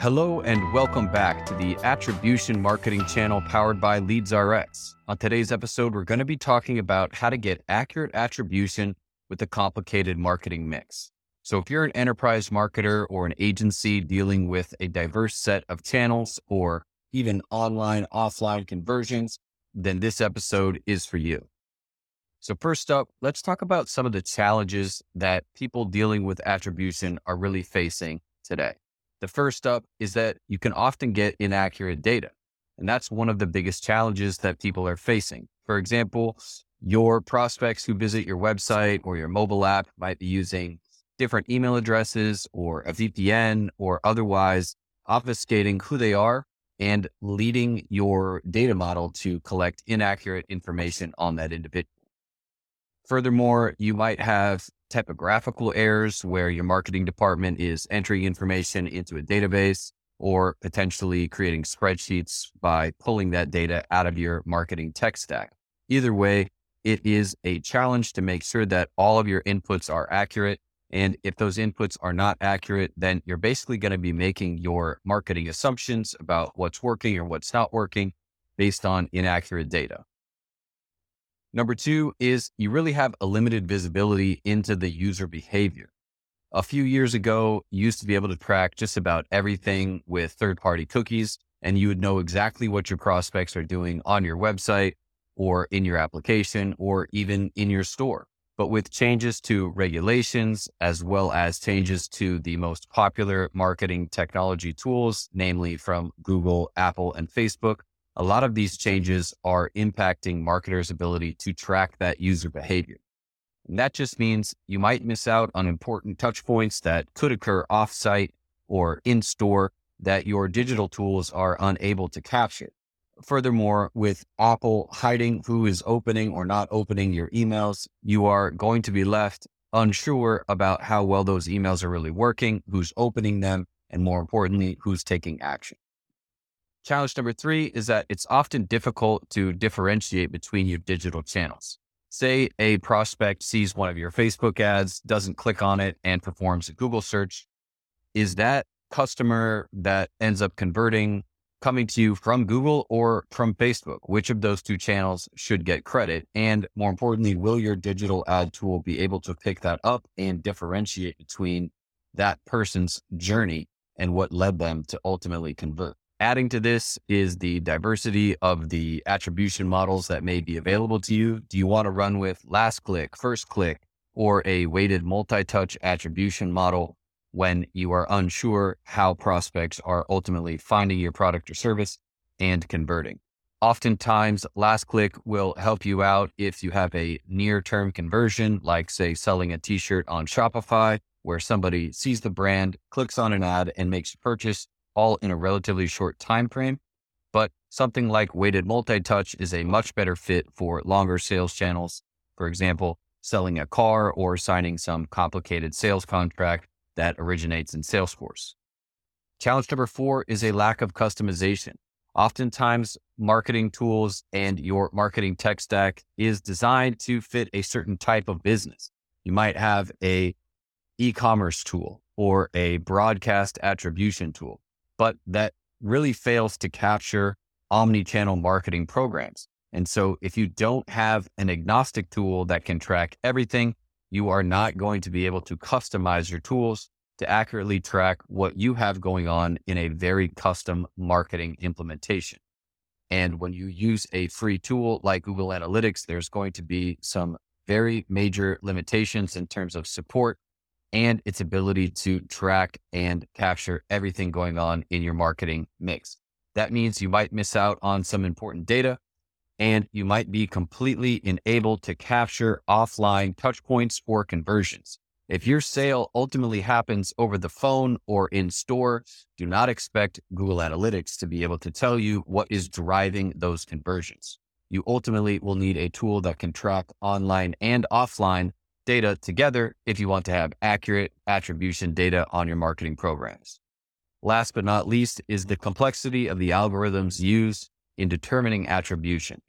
Hello and welcome back to the Attribution Marketing Channel powered by LeadsRx. On today's episode, we're going to be talking about how to get accurate attribution with a complicated marketing mix. So, if you're an enterprise marketer or an agency dealing with a diverse set of channels or even online, offline conversions, then this episode is for you. So, first up, let's talk about some of the challenges that people dealing with attribution are really facing today. The first up is that you can often get inaccurate data. And that's one of the biggest challenges that people are facing. For example, your prospects who visit your website or your mobile app might be using different email addresses or a VPN or otherwise obfuscating who they are and leading your data model to collect inaccurate information on that individual. Furthermore, you might have typographical errors where your marketing department is entering information into a database or potentially creating spreadsheets by pulling that data out of your marketing tech stack. Either way, it is a challenge to make sure that all of your inputs are accurate. And if those inputs are not accurate, then you're basically going to be making your marketing assumptions about what's working or what's not working based on inaccurate data. Number two is you really have a limited visibility into the user behavior. A few years ago, you used to be able to track just about everything with third party cookies, and you would know exactly what your prospects are doing on your website or in your application or even in your store. But with changes to regulations, as well as changes to the most popular marketing technology tools, namely from Google, Apple, and Facebook, a lot of these changes are impacting marketers' ability to track that user behavior. And that just means you might miss out on important touch points that could occur offsite or in store that your digital tools are unable to capture. Furthermore, with Apple hiding who is opening or not opening your emails, you are going to be left unsure about how well those emails are really working, who's opening them, and more importantly, who's taking action. Challenge number three is that it's often difficult to differentiate between your digital channels. Say a prospect sees one of your Facebook ads, doesn't click on it, and performs a Google search. Is that customer that ends up converting coming to you from Google or from Facebook? Which of those two channels should get credit? And more importantly, will your digital ad tool be able to pick that up and differentiate between that person's journey and what led them to ultimately convert? Adding to this is the diversity of the attribution models that may be available to you. Do you want to run with last click, first click, or a weighted multi touch attribution model when you are unsure how prospects are ultimately finding your product or service and converting? Oftentimes, last click will help you out if you have a near term conversion, like, say, selling a t shirt on Shopify, where somebody sees the brand, clicks on an ad, and makes a purchase all in a relatively short time frame. But something like weighted multi-touch is a much better fit for longer sales channels. For example, selling a car or signing some complicated sales contract that originates in Salesforce. Challenge number four is a lack of customization. Oftentimes, marketing tools and your marketing tech stack is designed to fit a certain type of business. You might have a e-commerce tool or a broadcast attribution tool but that really fails to capture omni-channel marketing programs. And so if you don't have an agnostic tool that can track everything, you are not going to be able to customize your tools to accurately track what you have going on in a very custom marketing implementation. And when you use a free tool like Google Analytics, there's going to be some very major limitations in terms of support and its ability to track and capture everything going on in your marketing mix. That means you might miss out on some important data and you might be completely unable to capture offline touch points or conversions. If your sale ultimately happens over the phone or in store, do not expect Google Analytics to be able to tell you what is driving those conversions. You ultimately will need a tool that can track online and offline data together if you want to have accurate attribution data on your marketing programs. Last but not least is the complexity of the algorithms used in determining attribution.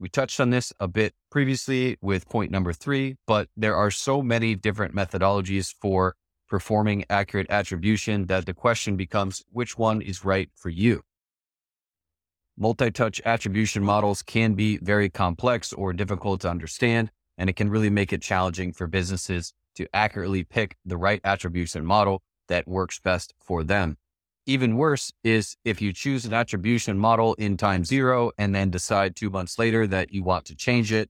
We touched on this a bit previously with point number three, but there are so many different methodologies for performing accurate attribution that the question becomes which one is right for you. Multi touch attribution models can be very complex or difficult to understand, and it can really make it challenging for businesses to accurately pick the right attribution model that works best for them. Even worse is if you choose an attribution model in time zero and then decide two months later that you want to change it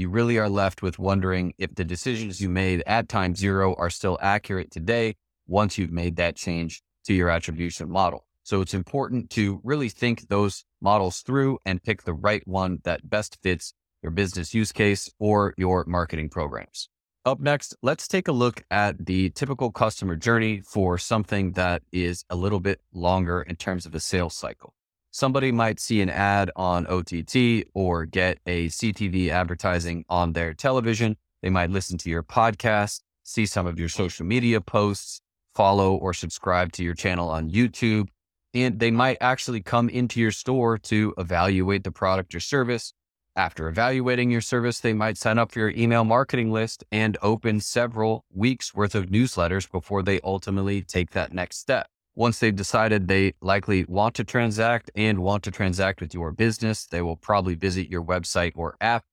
you really are left with wondering if the decisions you made at time zero are still accurate today once you've made that change to your attribution model. So it's important to really think those models through and pick the right one that best fits your business use case or your marketing programs. Up next, let's take a look at the typical customer journey for something that is a little bit longer in terms of a sales cycle somebody might see an ad on OTT or get a CTV advertising on their television. They might listen to your podcast, see some of your social media posts, follow or subscribe to your channel on YouTube. And they might actually come into your store to evaluate the product or service. After evaluating your service, they might sign up for your email marketing list and open several weeks worth of newsletters before they ultimately take that next step once they've decided they likely want to transact and want to transact with your business, they will probably visit your website or app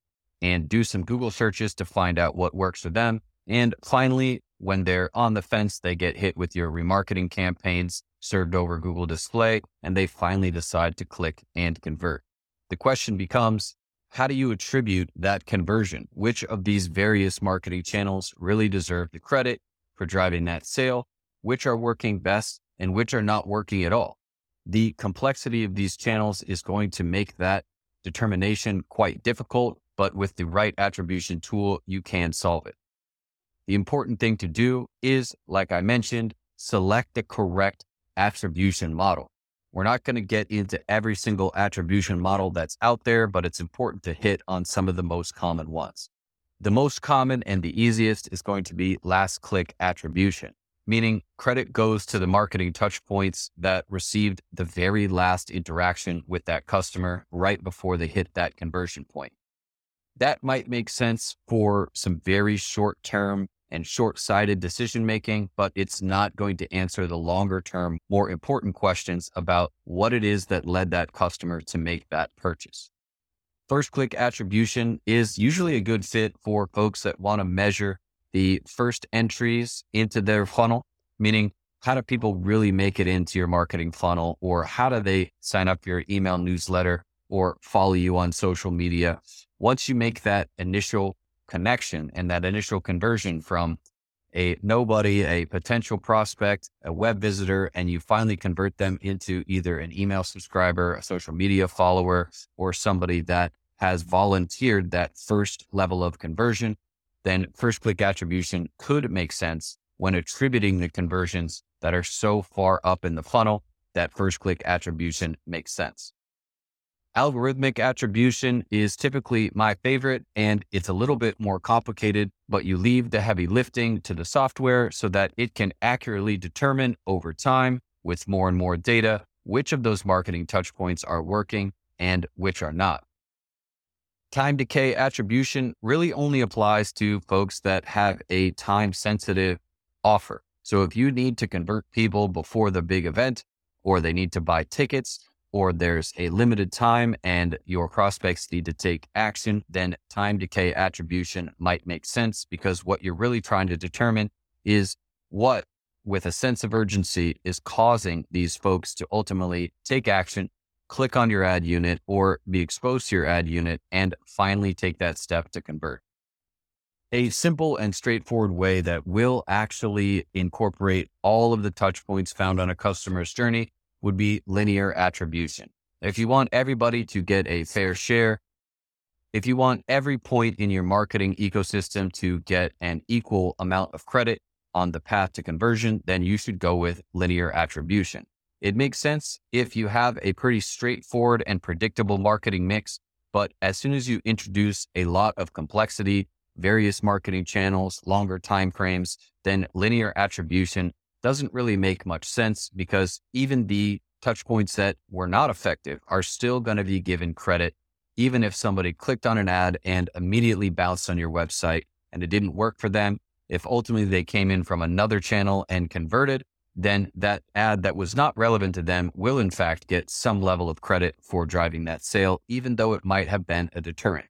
and do some Google searches to find out what works for them. And finally, when they're on the fence, they get hit with your remarketing campaigns served over Google Display, and they finally decide to click and convert. The question becomes, how do you attribute that conversion? Which of these various marketing channels really deserve the credit for driving that sale? Which are working best and which are not working at all. The complexity of these channels is going to make that determination quite difficult, but with the right attribution tool, you can solve it. The important thing to do is, like I mentioned, select the correct attribution model. We're not going to get into every single attribution model that's out there, but it's important to hit on some of the most common ones. The most common and the easiest is going to be last click attribution meaning credit goes to the marketing touch points that received the very last interaction with that customer right before they hit that conversion point. That might make sense for some very short term and short sighted decision making, but it's not going to answer the longer term, more important questions about what it is that led that customer to make that purchase. First click attribution is usually a good fit for folks that want to measure the first entries into their funnel, meaning how do people really make it into your marketing funnel or how do they sign up for your email newsletter or follow you on social media? Once you make that initial connection and that initial conversion from a nobody, a potential prospect, a web visitor, and you finally convert them into either an email subscriber, a social media follower, or somebody that has volunteered that first level of conversion, then first click attribution could make sense when attributing the conversions that are so far up in the funnel that first click attribution makes sense. Algorithmic attribution is typically my favorite and it's a little bit more complicated, but you leave the heavy lifting to the software so that it can accurately determine over time with more and more data which of those marketing touchpoints are working and which are not. Time decay attribution really only applies to folks that have a time sensitive offer. So if you need to convert people before the big event, or they need to buy tickets, or there's a limited time and your prospects need to take action, then time decay attribution might make sense because what you're really trying to determine is what, with a sense of urgency, is causing these folks to ultimately take action click on your ad unit or be exposed to your ad unit and finally take that step to convert. A simple and straightforward way that will actually incorporate all of the touch points found on a customer's journey would be linear attribution. If you want everybody to get a fair share, if you want every point in your marketing ecosystem to get an equal amount of credit on the path to conversion, then you should go with linear attribution. It makes sense if you have a pretty straightforward and predictable marketing mix. But as soon as you introduce a lot of complexity, various marketing channels, longer time frames, then linear attribution doesn't really make much sense because even the touch points that were not effective are still going to be given credit, even if somebody clicked on an ad and immediately bounced on your website and it didn't work for them. If ultimately they came in from another channel and converted, then that ad that was not relevant to them will in fact get some level of credit for driving that sale, even though it might have been a deterrent.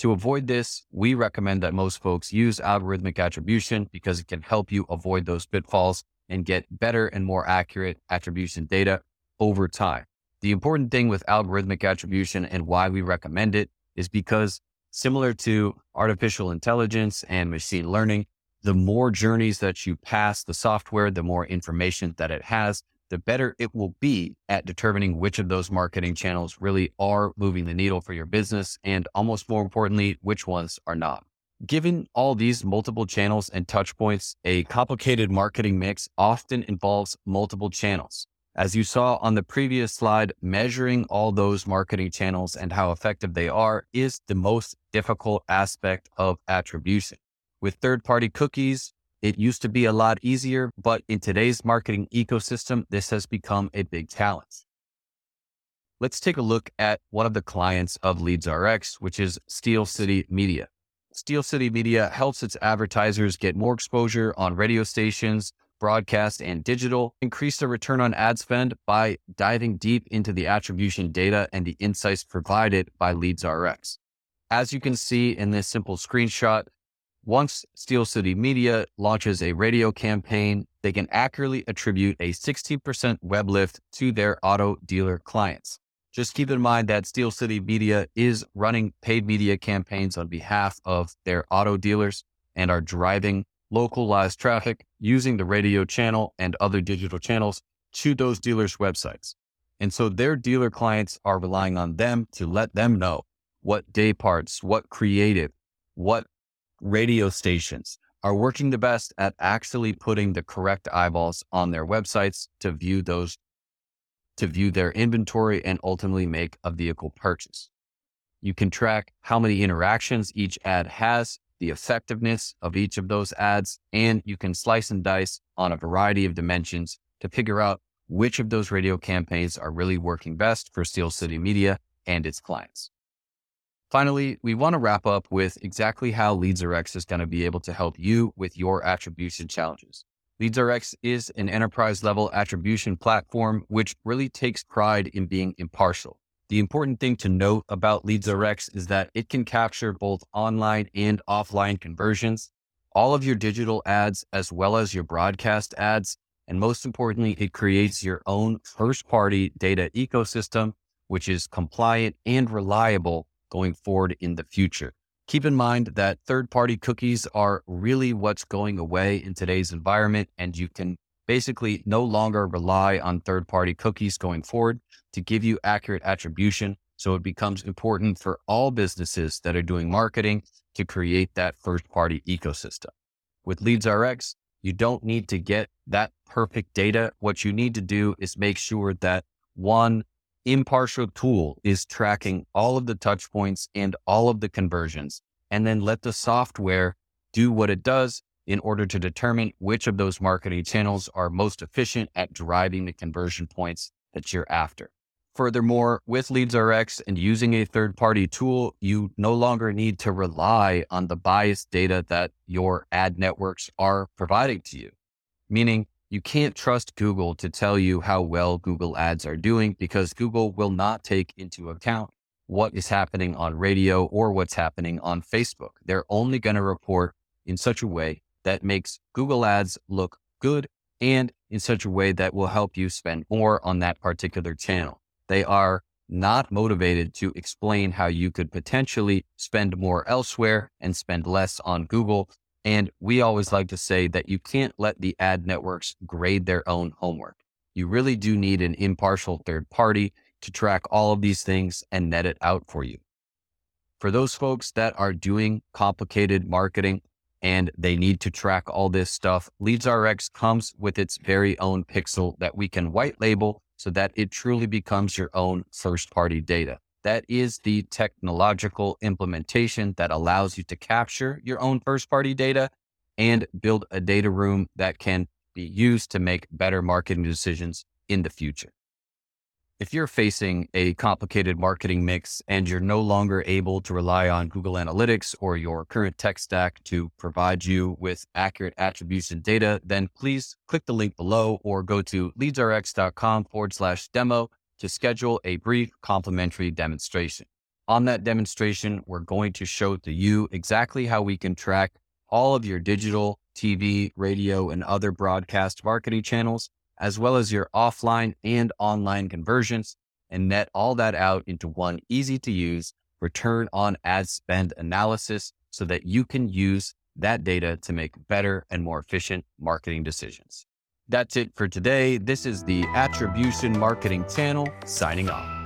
To avoid this, we recommend that most folks use algorithmic attribution because it can help you avoid those pitfalls and get better and more accurate attribution data over time. The important thing with algorithmic attribution and why we recommend it is because similar to artificial intelligence and machine learning, the more journeys that you pass the software, the more information that it has, the better it will be at determining which of those marketing channels really are moving the needle for your business. And almost more importantly, which ones are not. Given all these multiple channels and touch points, a complicated marketing mix often involves multiple channels. As you saw on the previous slide, measuring all those marketing channels and how effective they are is the most difficult aspect of attribution. With third party cookies, it used to be a lot easier, but in today's marketing ecosystem, this has become a big challenge. Let's take a look at one of the clients of LeadsRx, which is Steel City Media. Steel City Media helps its advertisers get more exposure on radio stations, broadcast, and digital, increase their return on ad spend by diving deep into the attribution data and the insights provided by LeadsRx. As you can see in this simple screenshot, once Steel City Media launches a radio campaign, they can accurately attribute a 16% web lift to their auto dealer clients. Just keep in mind that Steel City Media is running paid media campaigns on behalf of their auto dealers and are driving localized traffic using the radio channel and other digital channels to those dealers' websites. And so their dealer clients are relying on them to let them know what day parts, what creative, what radio stations are working the best at actually putting the correct eyeballs on their websites to view those, to view their inventory and ultimately make a vehicle purchase. You can track how many interactions each ad has, the effectiveness of each of those ads, and you can slice and dice on a variety of dimensions to figure out which of those radio campaigns are really working best for Steel City Media and its clients. Finally, we want to wrap up with exactly how LeadsRx is going to be able to help you with your attribution challenges. LeadsRx is an enterprise level attribution platform, which really takes pride in being impartial. The important thing to note about LeadsRx is that it can capture both online and offline conversions, all of your digital ads, as well as your broadcast ads. And most importantly, it creates your own first party data ecosystem, which is compliant and reliable going forward in the future. Keep in mind that third party cookies are really what's going away in today's environment, and you can basically no longer rely on third party cookies going forward to give you accurate attribution. So it becomes important for all businesses that are doing marketing to create that first party ecosystem. With LeadsRx, you don't need to get that perfect data. What you need to do is make sure that one, impartial tool is tracking all of the touch points and all of the conversions, and then let the software do what it does in order to determine which of those marketing channels are most efficient at driving the conversion points that you're after. Furthermore, with LeadsRx and using a third party tool, you no longer need to rely on the biased data that your ad networks are providing to you. Meaning, you can't trust Google to tell you how well Google ads are doing because Google will not take into account what is happening on radio or what's happening on Facebook. They're only going to report in such a way that makes Google ads look good and in such a way that will help you spend more on that particular channel. They are not motivated to explain how you could potentially spend more elsewhere and spend less on Google and we always like to say that you can't let the ad networks grade their own homework. You really do need an impartial third party to track all of these things and net it out for you. For those folks that are doing complicated marketing and they need to track all this stuff, LeadsRx comes with its very own pixel that we can white label so that it truly becomes your own first party data. That is the technological implementation that allows you to capture your own first party data and build a data room that can be used to make better marketing decisions in the future. If you're facing a complicated marketing mix and you're no longer able to rely on Google Analytics or your current tech stack to provide you with accurate attribution data, then please click the link below or go to leadsrx.com forward slash demo to schedule a brief complimentary demonstration. On that demonstration, we're going to show to you exactly how we can track all of your digital, TV, radio, and other broadcast marketing channels, as well as your offline and online conversions, and net all that out into one easy to use return on ad spend analysis so that you can use that data to make better and more efficient marketing decisions. That's it for today. This is the Attribution Marketing Channel signing off.